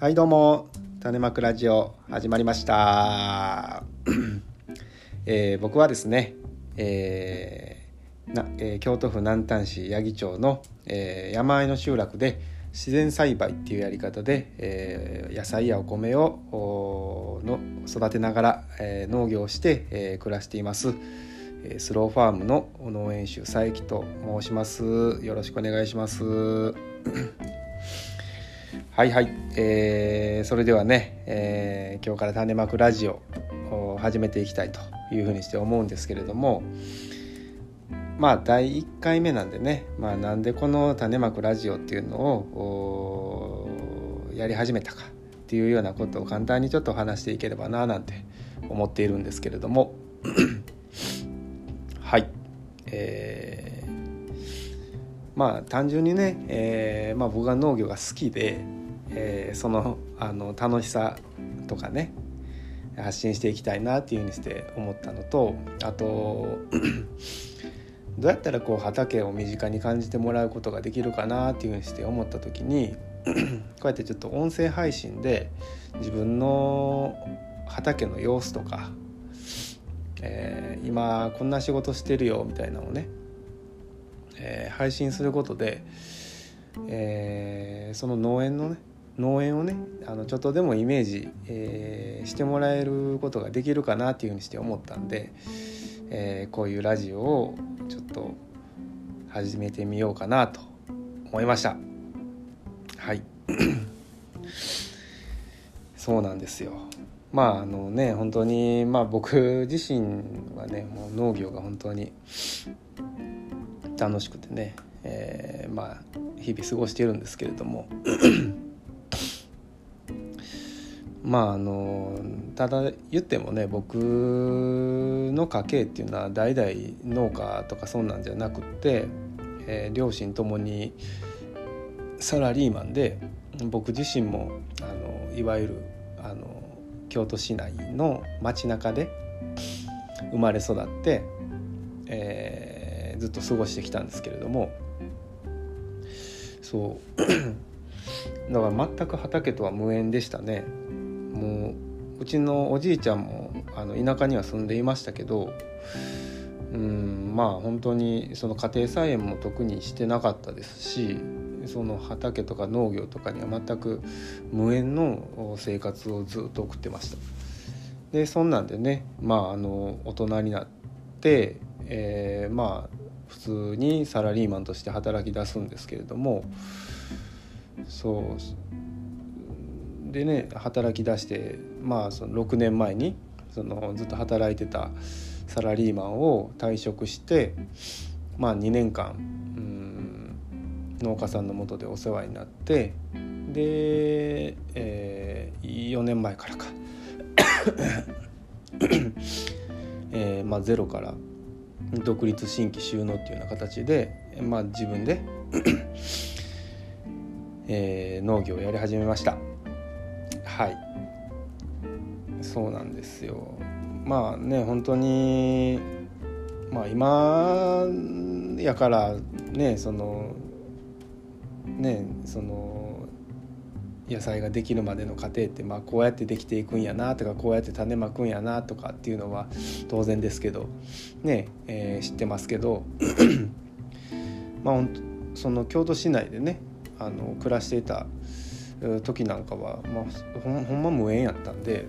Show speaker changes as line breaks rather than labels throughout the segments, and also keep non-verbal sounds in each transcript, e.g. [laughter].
はいどうも。種まくラジオ始まりました、[clears throat] えー僕はですね、えーなえー京都府南丹市八木町の、えー山あいの集落で自然栽培っていうやり方で、えー野菜やお米をおの育てながら、えー農業をして、えー暮らしています、えースローファームの農園主佐伯と申します。よろしくお願いします。はいはい、えーそれではね、えー今日から種まくラジオを始めていきたいというふうにして思うんですけれどもまあ第1回目なんでね、まあ、なんでこの種まくラジオっていうのをやり始めたかっていうようなことを簡単にちょっと話していければななんて思っているんですけれども [clears throat] はい。えーまあ単純にね、えーまあ、僕が農業が好きで、えーそのあの楽しさとかね発信していきたいなっていうふうにして思ったのとあと [clears throat] どうやったらこう畑を身近に感じてもらうことができるかなっていうふうにして思った時に [clears throat] こうやってちょっと音声配信で自分の畑の様子とか、えー今こんな仕事してるよみたいなのをね、えー配信することで、えーその農園のね農園をねあのちょっとでもイメージ、えーしてもらえることができるかなっていうふうにして思ったんで、えーこういうラジオをちょっと始めてみようかなと思いました。はい。[coughs] そうなんですよ。まああのね本当にまあ僕自身はねもう農業が本当に楽しくてね、えーまあ日々過ごしているんですけれども。[coughs] まああのただ言ってもね僕の家系っていうのは代々農家とかそんなんじゃなくって、えー両親ともにサラリーマンで僕自身もあのいわゆるあの京都市内の街中で生まれ育って、ずっと過ごしてきたんですけれどもそう。[coughs] だから全く畑とは無縁でしたね。もううちのおじいちゃんもあの田舎には住んでいましたけどうんまあ本当にその家庭菜園も特にしてなかったですしその畑とか農業とかには全く無縁の生活をずっと送ってました。でそんなんでねまああの大人になって、えーまあ普通にサラリーマンとして働き出すんですけれどもそうでね働き出してまあその6年前にそのずっと働いてたサラリーマンを退職してまあ2年間農家さんのもとでお世話になってで、え4年前からか、[coughs] えーまあ、ゼロから独立新規収納っていうような形で、まあ、自分で、えー農業をやり始めました。はい。そうなんですよ。まあね本当にまあ今やからねそのねその野菜ができるまでの過程って、まあ、こうやってできていくんやなとかこうやって種まくんやなとかっていうのは当然ですけどね、えー知ってますけど [clears throat] まあその京都市内でねあの暮らしていた時なんかは、まあ、ほんほんま無縁やったんで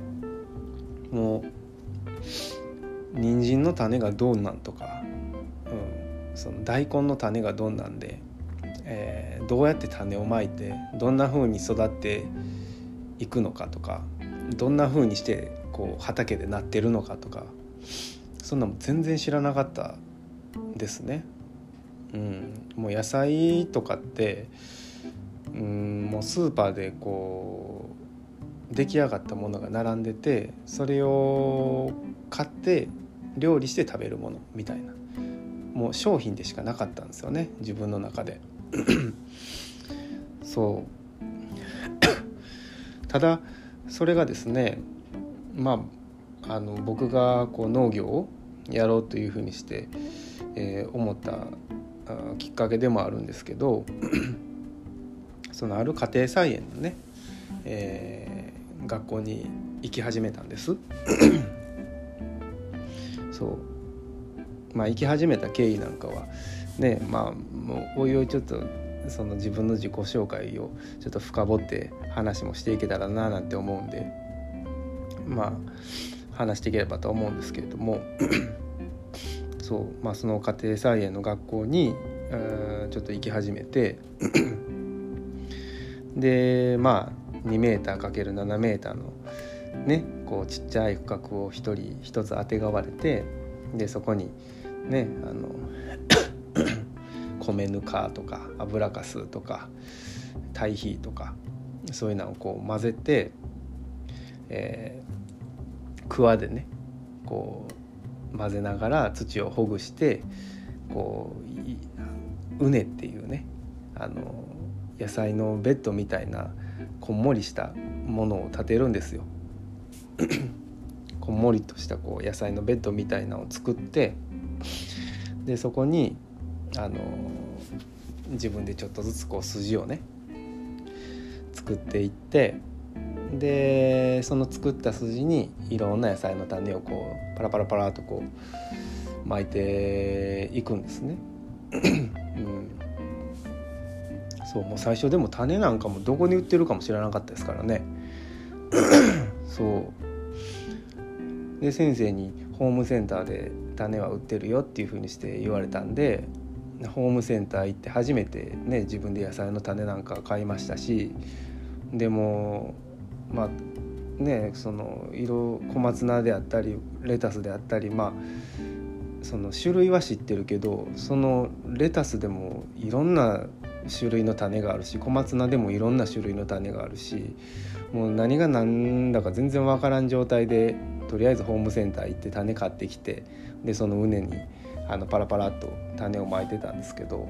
もう人参の種がどうなんとか、うん、その大根の種がどんなんで、えーどうやって種をまいてどんな風に育っていくのかとかどんな風にしてこう畑でなってるのかとかそんなも全然知らなかったですね。うん、もう野菜とかってうんもうスーパーでこう出来上がったものが並んでてそれを買って料理して食べるものみたいなもう商品でしかなかったんですよね自分の中で [coughs] そう。[coughs] ただそれがですねまああの僕がこう農業をやろうというふうにして、えー思ったきっかけでもあるんですけど [coughs] そのある家庭菜園のね、えー、学校に行き始めたんです。そう。まあ行き始めた経緯なんかはねまあもうおいおいちょっとその自分の自己紹介をちょっと深掘って話もしていけたらななんて思うんでまあ話していければと思うんですけれども [clears throat] そう、まあ、その家庭菜園の学校にちょっと行き始めて [clears throat] でまあ 2m×7m のねこうちっちゃい区画を1人1つあてがわれてでそこにねあの米ぬかとか油かすとか堆肥とかそういうのをこう混ぜて、えー、クワでねこう混ぜながら土をほぐしてこう畝っていうねあの野菜のベッドみたいなこんもりしたものを建てるんですよ。こんもりとしたこう野菜のベッドみたいなのを作ってでそこにあの自分でちょっとずつこう筋をね作っていってでその作った筋にいろんな野菜の種をこうパラパラパラとこう巻いていくんですね。うん、そうもう最初でも種なんかもどこに売ってるかも知らなかったですからね。[clears throat] そうで先生にホームセンターで種は売ってるよっていうふうにして言われたんでホームセンター行って初めてね自分で野菜の種なんか買いましたしでもまあねその色小松菜であったりレタスであったりまあその種類は知ってるけどそのレタスでもいろんな種類の種があるし小松菜でもいろんな種類の種があるしもう何が何だか全然わからん状態でとりあえずホームセンター行って種買ってきてでその畝にあのパラパラっと種をまいてたんですけど。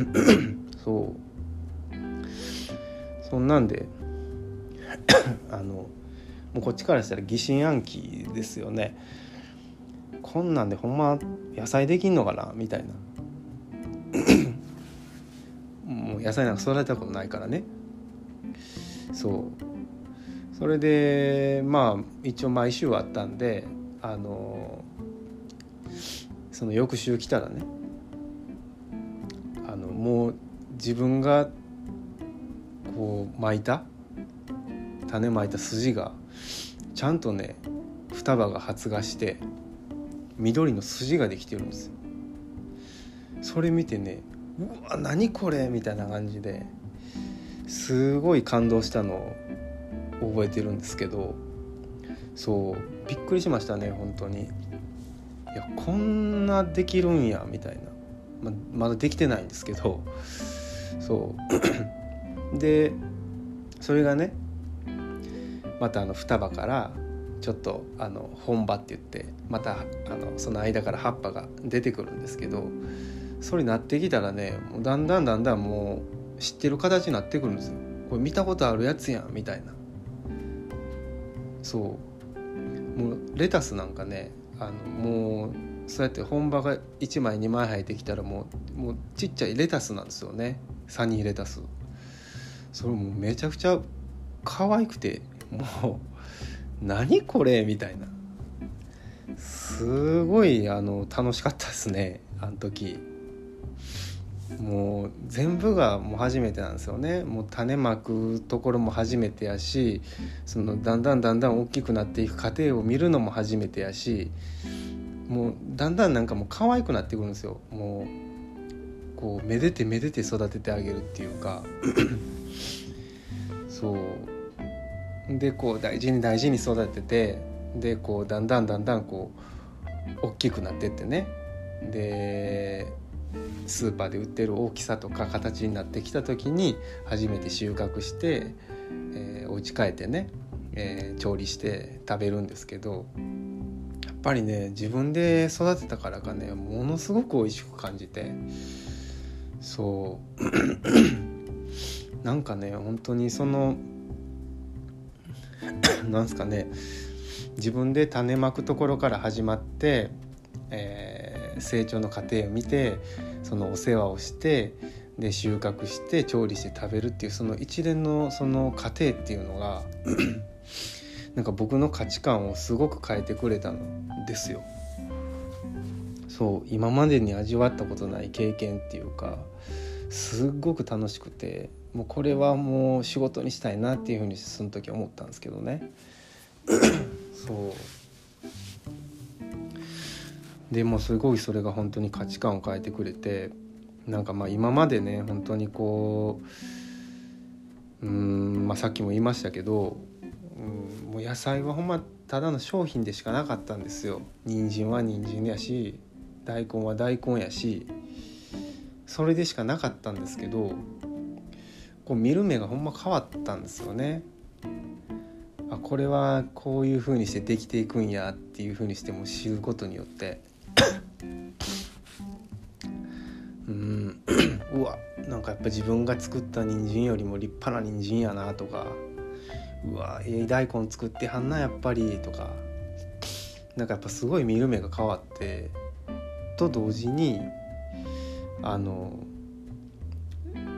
[coughs] そう。そんなんで [coughs] あのもうこっちからしたら疑心暗鬼ですよね。こんなんでほんま野菜できんのかな？みたいな。[coughs] もう野菜なんか育てたことないからね。そう。それでまあ一応毎週あったんであのその翌週来たらねあのもう自分がこう巻いた種まいた筋がちゃんとね双葉が発芽して緑の筋ができてるんですよ。それ見てねうわ何これ？みたいな感じですごい感動したのを覚えてるんですけどそうびっくりしましたね本当に。いやこんなできるんやみたいな、ままだできてないんですけど。そう。[coughs] でそれがねまたあの双葉からちょっとあの本葉って言ってまたあのその間から葉っぱが出てくるんですけどそれなってきたらねもうだんだんだんだんもう知ってる形になってくるんですよ。これ見たことあるやつやんみたいな。そう。もうレタスなんかねあのもうそうやって本場が1枚2枚入ってきたらもうもうちっちゃいレタスなんですよね。サニーレタス。それもめちゃくちゃ可愛くてもう何これみたいな。すごいあの楽しかったですねあの時。もう全部がもう初めてなんですよね。もう種まくところも初めてやしそのだんだんだんだん大きくなっていく過程を見るのも初めてやしもうだんだんなんかもう可愛くなってくるんですよ。もうこうめでてめでて育ててあげるっていうか。[clears throat] そう。でこう大事に大事に育ててでこうだんだんだんだんこう大きくなってってね。でスーパーで売ってる大きさとか形になってきた時に初めて収穫して、えー、お家帰ってね、えー、調理して食べるんですけどやっぱりね自分で育てたからかねものすごく美味しく感じてそうなんかね本当にそのなんすかね自分で種まくところから始まって、成長の過程を見てそのお世話をしてで収穫して調理して食べるっていうその一連のその過程っていうのが [clears throat] なんか僕の価値観をすごく変えてくれたんですよ。そう今までに味わったことない経験っていうかすっごく楽しくてもうこれはもう仕事にしたいなっていうふうにその時思ったんですけどね [clears throat] そうでもすごいそれが本当に価値観を変えてくれてなんかまあ今までね本当にこううん、まあ、さっきも言いましたけど、うん、もう野菜はほんまただの商品でしかなかったんですよ人参は人参やし大根は大根やしそれでしかなかったんですけどこう見る目がほんま変わったんですよね。あこれはこういう風にしてできていくんやっていう風にしても知ることによってうん。うわなんかやっぱ自分が作った人参よりも立派な人参やなとか。うわええ大根作ってはんなやっぱりとか。なんかやっぱすごい見る目が変わって。と同時にあの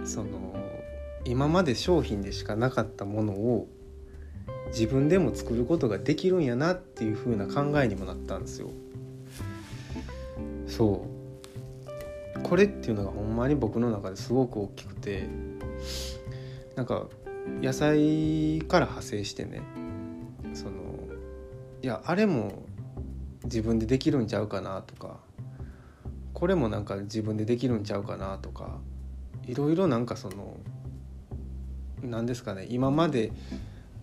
その今まで商品でしかなかったものを自分でも作ることができるんやなっていう風な考えにもなったんですよ。そう。これっていうのがほんまに僕の中ですごく大きくてなんか野菜から派生してねそのいやあれも自分でできるんちゃうかなとかこれもなんか自分でできるんちゃうかなとかいろいろなんかその何ですかね今まで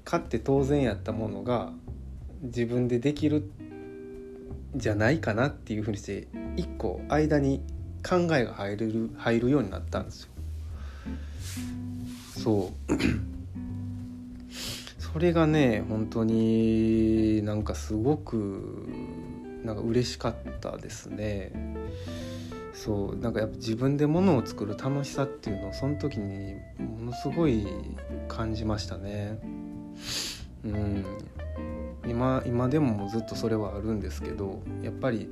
買って当然やったものが自分でできるっじゃないかなっていうふうにして一個間に考えが入れる入るようになったんですよ。そう [coughs] それがね本当になんかすごくなんか嬉しかったですね。そうなんかやっぱ自分でものを作る楽しさっていうのをその時にものすごい感じましたね。うん今今でもずっとそれはあるんですけどやっぱり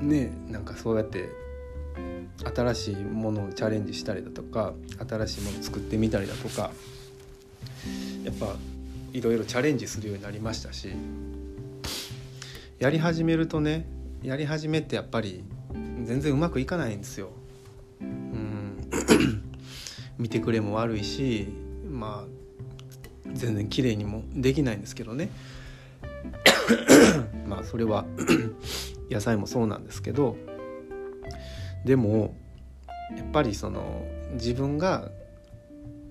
ねなんかそうやって新しいものをチャレンジしたりだとか新しいものを作ってみたりだとかやっぱいろいろチャレンジするようになりましたしやり始めるとねやり始めってやっぱり全然うまくいかないんですよ。うん [clears throat] 見てくれも悪いしまあ全然綺麗にもできないんですけどね [coughs] まあそれは [coughs] 野菜もそうなんですけどでもやっぱりその自分が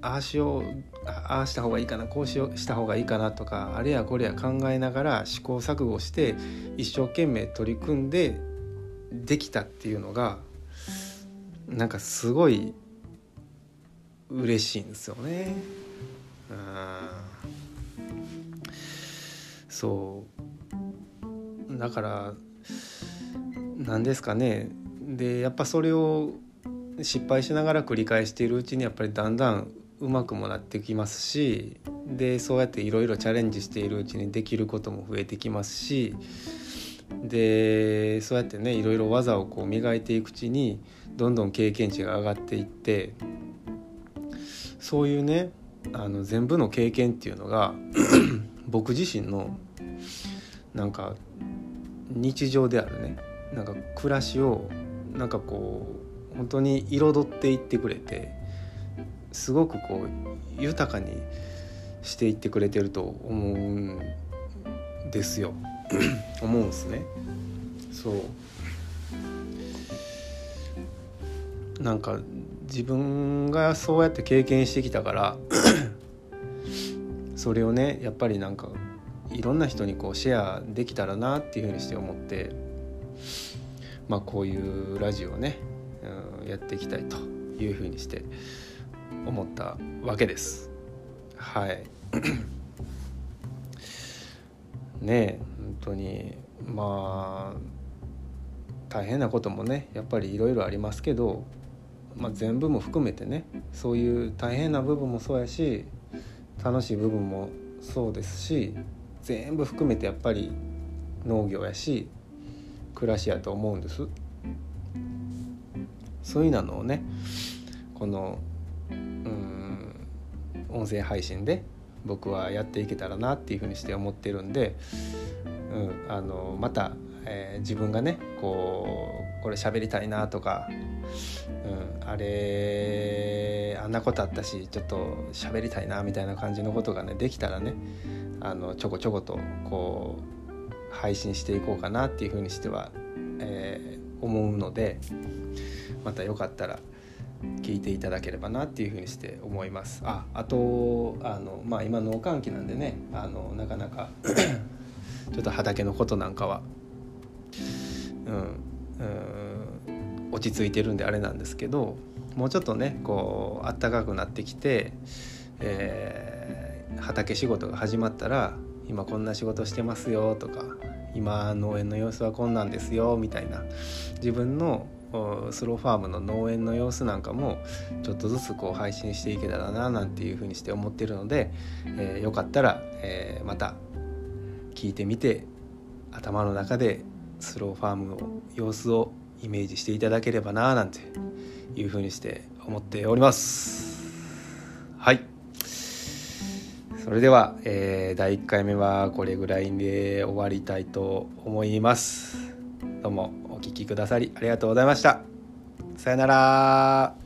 ああしようああした方がいいかなこうしようした方がいいかなとかあれやこれや考えながら試行錯誤して一生懸命取り組んでできたっていうのがなんかすごい嬉しいんですよね。うんそうだから何ですかね。でやっぱそれを失敗しながら繰り返しているうちにやっぱりだんだんうまくもなってきますしでそうやっていろいろチャレンジしているうちにできることも増えてきますしでそうやってねいろいろ技をこう磨いていくうちにどんどん経験値が上がっていってそういうねあの全部の経験っていうのが [clears throat] 僕自身のなんか日常であるね。なんか暮らしをなんかこう本当に彩っていってくれてすごくこう豊かにしていってくれてると思うんですよ。[clears throat] 思うんすね。そう。なんか自分がそうやって経験してきたから [clears throat] それをねやっぱりなんかいろんな人にこうシェアできたらなっていうふうにして思ってまあこういうラジオをね、うん、やっていきたいというふうにして思ったわけです。はい。[coughs] ね本当にまあ大変なこともねやっぱりいろいろありますけど、まあ、全部も含めてねそういう大変な部分もそうやし楽しい部分もそうですし全部含めてやっぱり農業やし暮らしやと思うんです。そういうのをねこのうん音声配信で僕はやっていけたらなっていうふうにして思ってるんで、うん、あのまた、えー、自分がねこうこれ喋りたいなとか、うん、あれあんなことあったしちょっと喋りたいなみたいな感じのことがねできたらねあのちょこちょことこう配信していこうかなっていうふうにしては、えー、思うのでまたよかったら聞いていただければなっていうふうにして思います。ああとあの、まあ、今農閑期なんでねあのなかなか [clears throat] ちょっと畑のことなんかはうんうん落ち着いてるんであれなんですけどもうちょっとねこうあったかくなってきて、えー、畑仕事が始まったら今こんな仕事してますよとか今農園の様子はこんなんですよみたいな自分のスローファームの農園の様子なんかもちょっとずつこう配信していけたらななんていうふうにして思ってるので、えー、よかったら、えー、また聞いてみて頭の中でスローファームの様子をイメージしていただければななんていうふうにして思っております。それでは、えー、第1回目はこれぐらいで終わりたいと思います。どうもお聴きくださりありがとうございました。さよなら。